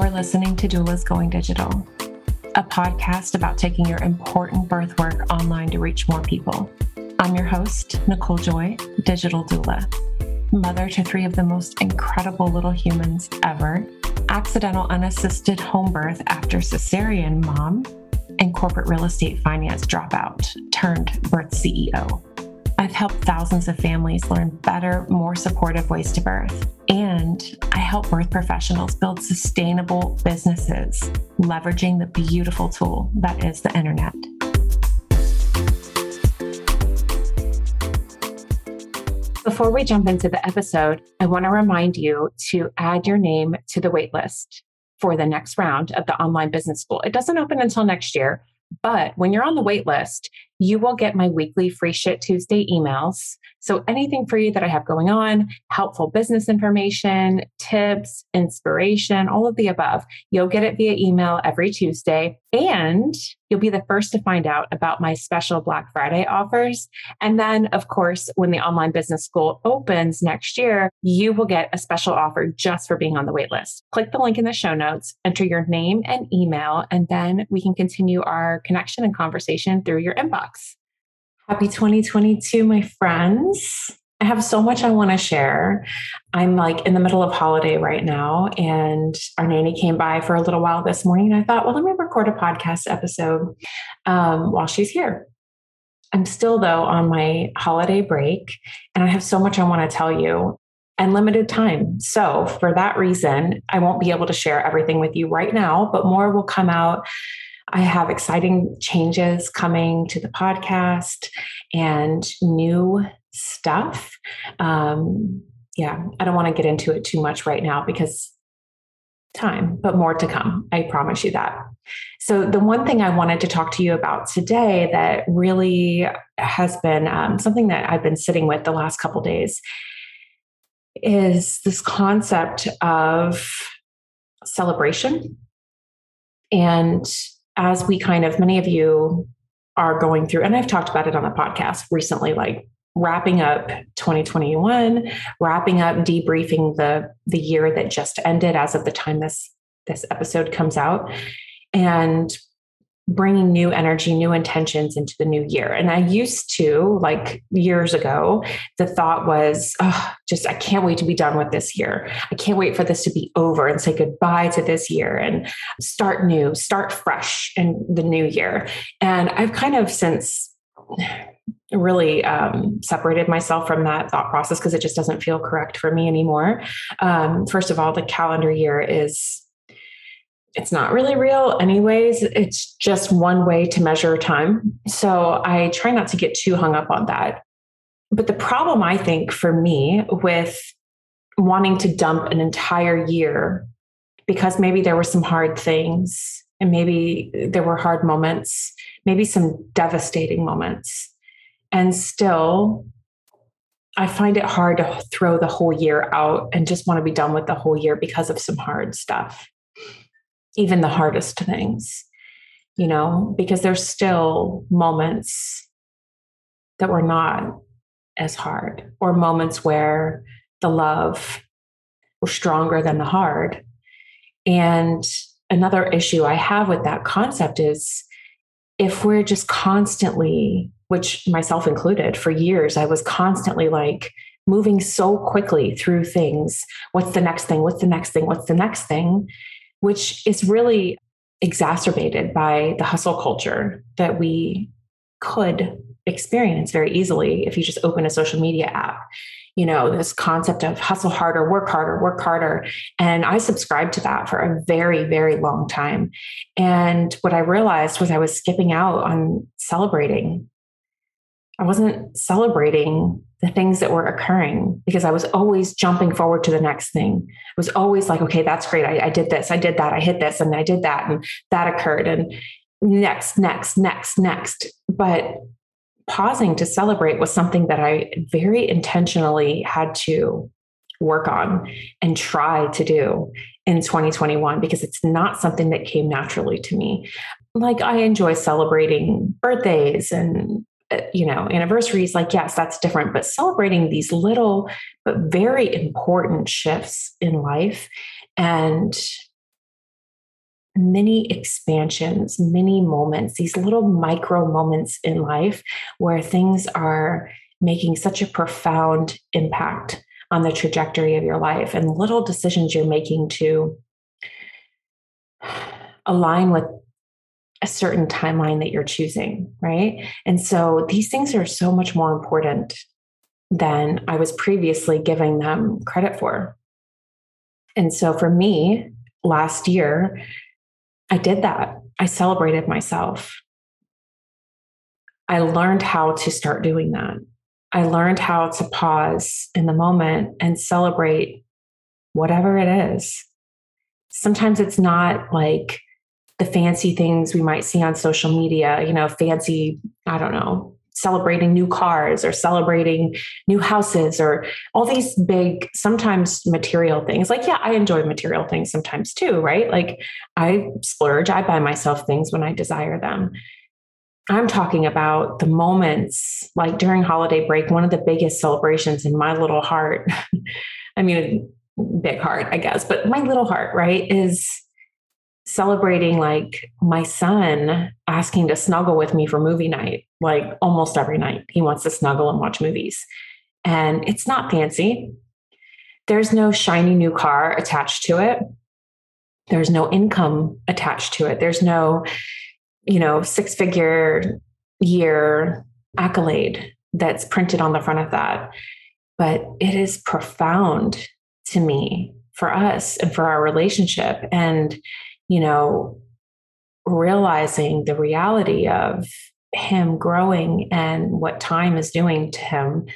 You're listening to Doulas Going Digital, a podcast about taking your important birth work online to reach more people. I'm your host, Nicole Joy, digital doula, mother to three of the most incredible little humans ever, accidental unassisted home birth after cesarean mom, and corporate real estate finance dropout turned birth CEO. I've helped thousands of families learn better, more supportive ways to birth. And I help birth professionals build sustainable businesses, leveraging the beautiful tool that is the internet. Before we jump into the episode, I want to remind you to add your name to the waitlist for the next round of the online business school. It doesn't open until next year, but when you're on the wait list, you will get my weekly free shit Tuesday emails. So anything you that I have going on, helpful business information, tips, inspiration, all of the above, you'll get it via email every Tuesday. And you'll be the first to find out about my special Black Friday offers. And then, of course, when the online business school opens next year, you will get a special offer just for being on the waitlist. Click the link in the show notes, enter your name and email, and then we can continue our connection and conversation through your inbox. Happy 2022, my friends. I have so much I want to share. I'm like in the middle of holiday right now, and our nanny came by for a little while this morning. And I thought, well, let me record a podcast episode um, while she's here. I'm still, though, on my holiday break, and I have so much I want to tell you and limited time. So, for that reason, I won't be able to share everything with you right now, but more will come out I have exciting changes coming to the podcast and new stuff. Um, yeah, I don't want to get into it too much right now because time, but more to come. I promise you that. So, the one thing I wanted to talk to you about today that really has been um, something that I've been sitting with the last couple days is this concept of celebration and as we kind of, many of you are going through, and I've talked about it on the podcast recently, like wrapping up 2021, wrapping up debriefing the the year that just ended as of the time this this episode comes out. And bringing new energy, new intentions into the new year. And I used to, like years ago, the thought was, oh, just, I can't wait to be done with this year. I can't wait for this to be over and say goodbye to this year and start new, start fresh in the new year. And I've kind of since really um, separated myself from that thought process because it just doesn't feel correct for me anymore. Um, first of all, the calendar year is it's not really real anyways. It's just one way to measure time. So i try not to get too hung up on that. But the problem i think for me with wanting to dump an entire year because maybe there were some hard things and maybe there were hard moments maybe some devastating moments. And still I find it hard to throw the whole year out and just want to be done with the whole year because of some hard stuff even the hardest things, you know, because there's still moments that were not as hard, or moments where the love was stronger than the hard. And another issue I have with that concept is if we're just constantly, which myself included, for years, I was constantly like, moving so quickly through things. What's the next thing? What's the next thing? What's the next thing? Which is really exacerbated by the hustle culture that we could experience very easily if you just open a social media app. You know, this concept of hustle harder, work harder, work harder. And I subscribed to that for a very, very long time. And what I realized was I was skipping out on celebrating. I wasn't celebrating the things that were occurring because I was always jumping forward to the next thing. I was always like, okay, that's great. I, I, did this, I did that, I hit this, and I did that, and that occurred. And next, next, next, next. But pausing to celebrate was something that I very intentionally had to work on and try to do in 2021 because it's not something that came naturally to me. Like I enjoy celebrating birthdays and Uh, you know anniversaries like yes that's different but celebrating these little but very important shifts in life and many expansions, many moments, these little micro moments in life where things are making such a profound impact on the trajectory of your life and little decisions you're making to align with a certain timeline that you're choosing, right? And so these things are so much more important than I was previously giving them credit for. And so for me, last year, I did that. I celebrated myself. I learned how to start doing that. I learned how to pause in the moment and celebrate whatever it is. Sometimes it's not like the fancy things we might see on social media, you know, fancy, I don't know, celebrating new cars or celebrating new houses or all these big, sometimes material things. Like, yeah, I enjoy material things sometimes too, right? Like, I splurge, I buy myself things when I desire them. I'm talking about the moments like during holiday break, one of the biggest celebrations in my little heart. I mean, big heart, I guess, but my little heart, right, is celebrating like my son asking to snuggle with me for movie night, like almost every night. He wants to snuggle and watch movies. And it's not fancy. There's no shiny new car attached to it. There's no income attached to it. There's no you know, six figure year accolade that's printed on the front of that. But it is profound to me for us and for our relationship. And, you know, realizing the reality of him growing and what time is doing to him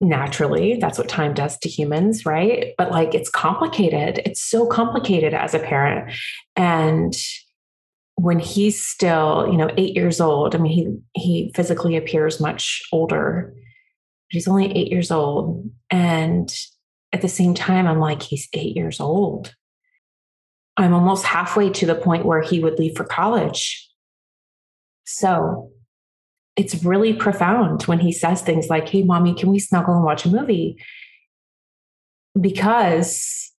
naturally that's what time does to humans right but like it's complicated it's so complicated as a parent and when he's still, you know, eight years old, I mean, he he physically appears much older. He's only eight years old. And at the same time, I'm like, he's eight years old. I'm almost halfway to the point where he would leave for college. So it's really profound when he says things like, Hey, mommy, can we snuggle and watch a movie? Because,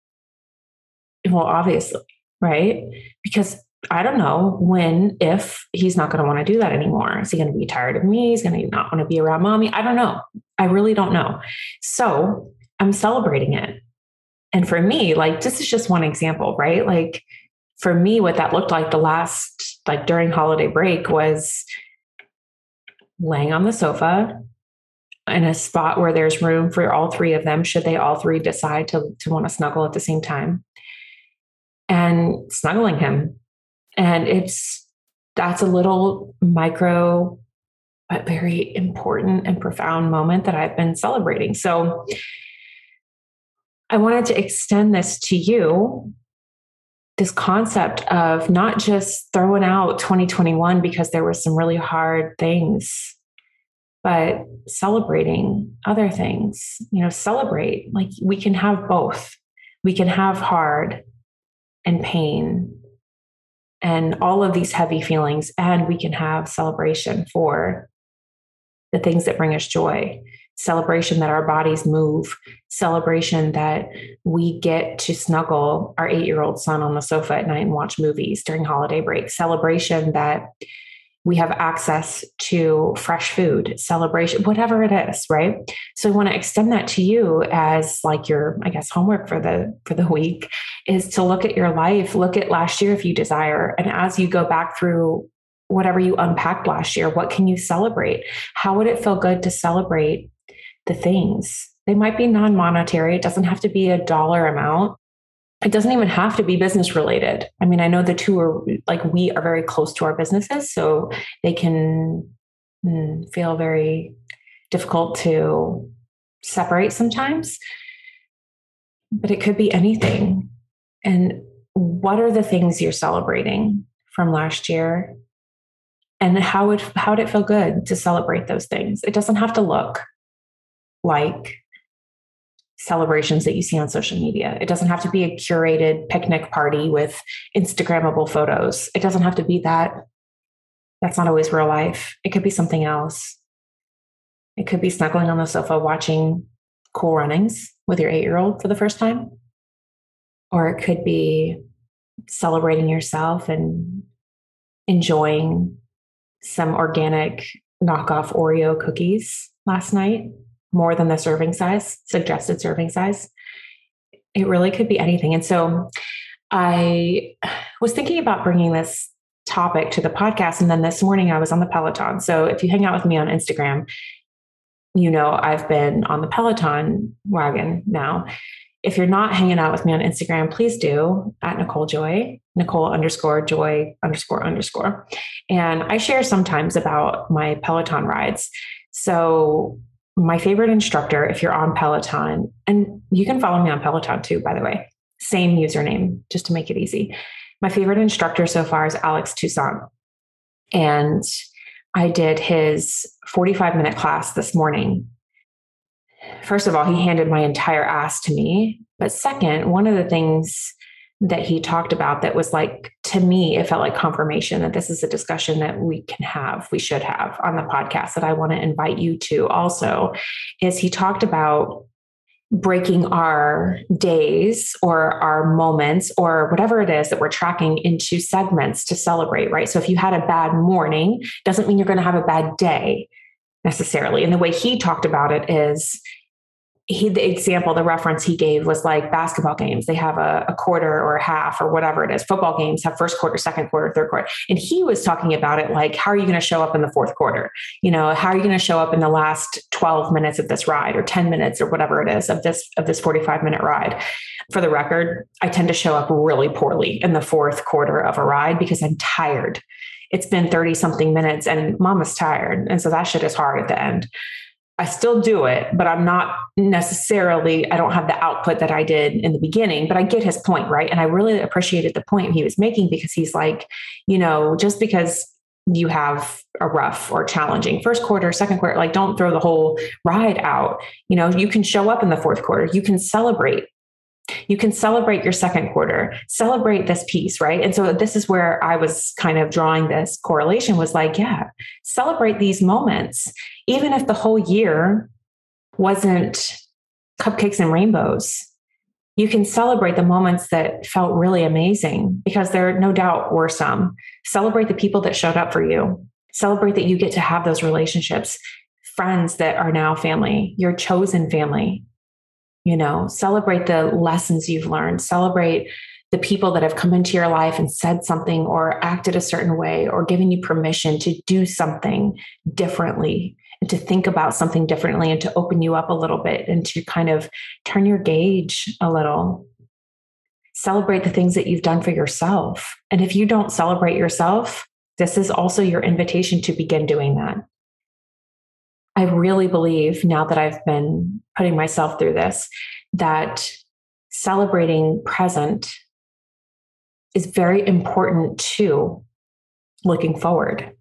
well, obviously, right? Because I don't know when, if he's not going to want to do that anymore. Is he going to be tired of me? He's going to not want to be around mommy. I don't know. I really don't know. So I'm celebrating it. And for me, like, this is just one example, right? Like, for me, what that looked like the last, like during holiday break was laying on the sofa in a spot where there's room for all three of them, should they all three decide to, to want to snuggle at the same time, and snuggling him and it's that's a little micro, but very important and profound moment that I've been celebrating. So I wanted to extend this to you this concept of not just throwing out 2021 because there were some really hard things but celebrating other things. You know celebrate like we can have both. We can have hard and pain and all of these heavy feelings, and we can have celebration for the things that bring us joy celebration that our bodies move, celebration that we get to snuggle our eight year old son on the sofa at night and watch movies during holiday break, celebration that we have access to fresh food celebration whatever it is right? So i want to extend that to you as like your i guess homework for the for the week is to look at your life look at last year if you desire and as you go back through whatever you unpacked last year what can you celebrate? How would it feel good to celebrate the things they might be non-monetary it doesn't have to be a dollar amount it doesn't even have to be business related. I mean, I know the two are like we are very close to our businesses, so they can mm, feel very difficult to separate sometimes. But it could be anything. And what are the things you're celebrating from last year? And how would how did it feel good to celebrate those things? It doesn't have to look like celebrations that you see on social media. It doesn't have to be a curated picnic party with Instagrammable photos. It doesn't have to be that. That's not always real life. It could be something else. It could be snuggling on the sofa watching cool runnings with your eight year old for the first time. Or it could be celebrating yourself and enjoying some organic knockoff Oreo cookies last night, more than the serving size, suggested serving size. It really could be anything. And so I was thinking about bringing this topic to the podcast. And then this morning I was on the Peloton. So if you hang out with me on Instagram, you know I've been on the Peloton wagon now. If you're not hanging out with me on Instagram, please do at Nicole Joy, Nicole underscore joy underscore underscore. And I share sometimes about my Peloton rides. So my favorite instructor, if you're on Peloton, and you can follow me on Peloton too, by the way, same username, just to make it easy. My favorite instructor so far is Alex Toussaint. And I did his 45 minute class this morning. First of all, he handed my entire ass to me. But second, one of the things that he talked about that was like, to me, it felt like confirmation that this is a discussion that we can have, we should have on the podcast that I want to invite you to also, is he talked about breaking our days or our moments or whatever it is that we're tracking into segments to celebrate, right? So if you had a bad morning, doesn't mean you're going to have a bad day necessarily. And the way he talked about it is he the example the reference he gave was like basketball games. They have a, a, quarter or a half or whatever it is. Football games have first quarter second quarter third quarter. And he was talking about it like how are you going to show up in the fourth quarter? You know how are you going to show up in the last 12 minutes of this ride or 10 minutes or whatever it is of this of this 45 minute ride? For the record i tend to show up really poorly in the fourth quarter of a ride because i'm tired. It's been 30 something minutes and mama's tired. And so that shit is hard at the end I still do it, but I'm not necessarily, I don't have the output that I did in the beginning, but I get his point, right? And I really appreciated the point he was making because he's like, you know, just because you have a rough or challenging first quarter, second quarter, like don't throw the whole ride out. You know, you can show up in the fourth quarter, you can celebrate you can celebrate your second quarter. Celebrate this piece right? And so this is where i was kind of drawing this correlation was like yeah celebrate these moments. Even if the whole year wasn't cupcakes and rainbows you can celebrate the moments that felt really amazing because there no doubt were some. Celebrate the people that showed up for you. Celebrate that you get to have those relationships. Friends that are now family your chosen family you know celebrate the lessons you've learned celebrate the people that have come into your life and said something or acted a certain way or given you permission to do something differently and to think about something differently and to open you up a little bit and to kind of turn your gauge a little. Celebrate the things that you've done for yourself. And if you don't celebrate yourself this is also your invitation to begin doing that I really believe now that I've been putting myself through this that celebrating present is very important too looking forward.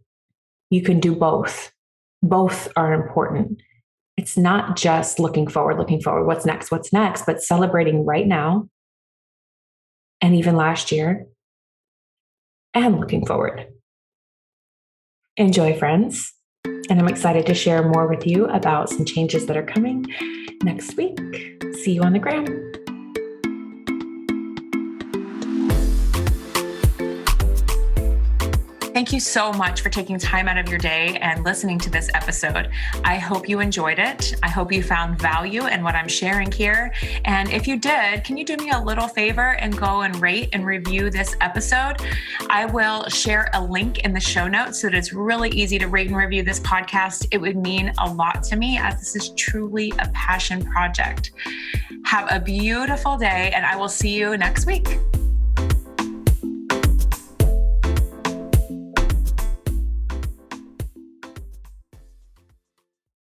You can do both. Both are important. It's not just looking forward, looking forward, what's next, what's next, but celebrating right now and even last year and looking forward. Enjoy, friends. And I'm excited to share more with you about some changes that are coming next week. See you on the gram. Thank you so much for taking time out of your day and listening to this episode. I hope you enjoyed it. I hope you found value in what I'm sharing here. And if you did, can you do me a little favor and go and rate and review this episode? I will share a link in the show notes so that it's really easy to rate and review this podcast. It would mean a lot to me as this is truly a passion project. Have a beautiful day, and I will see you next week.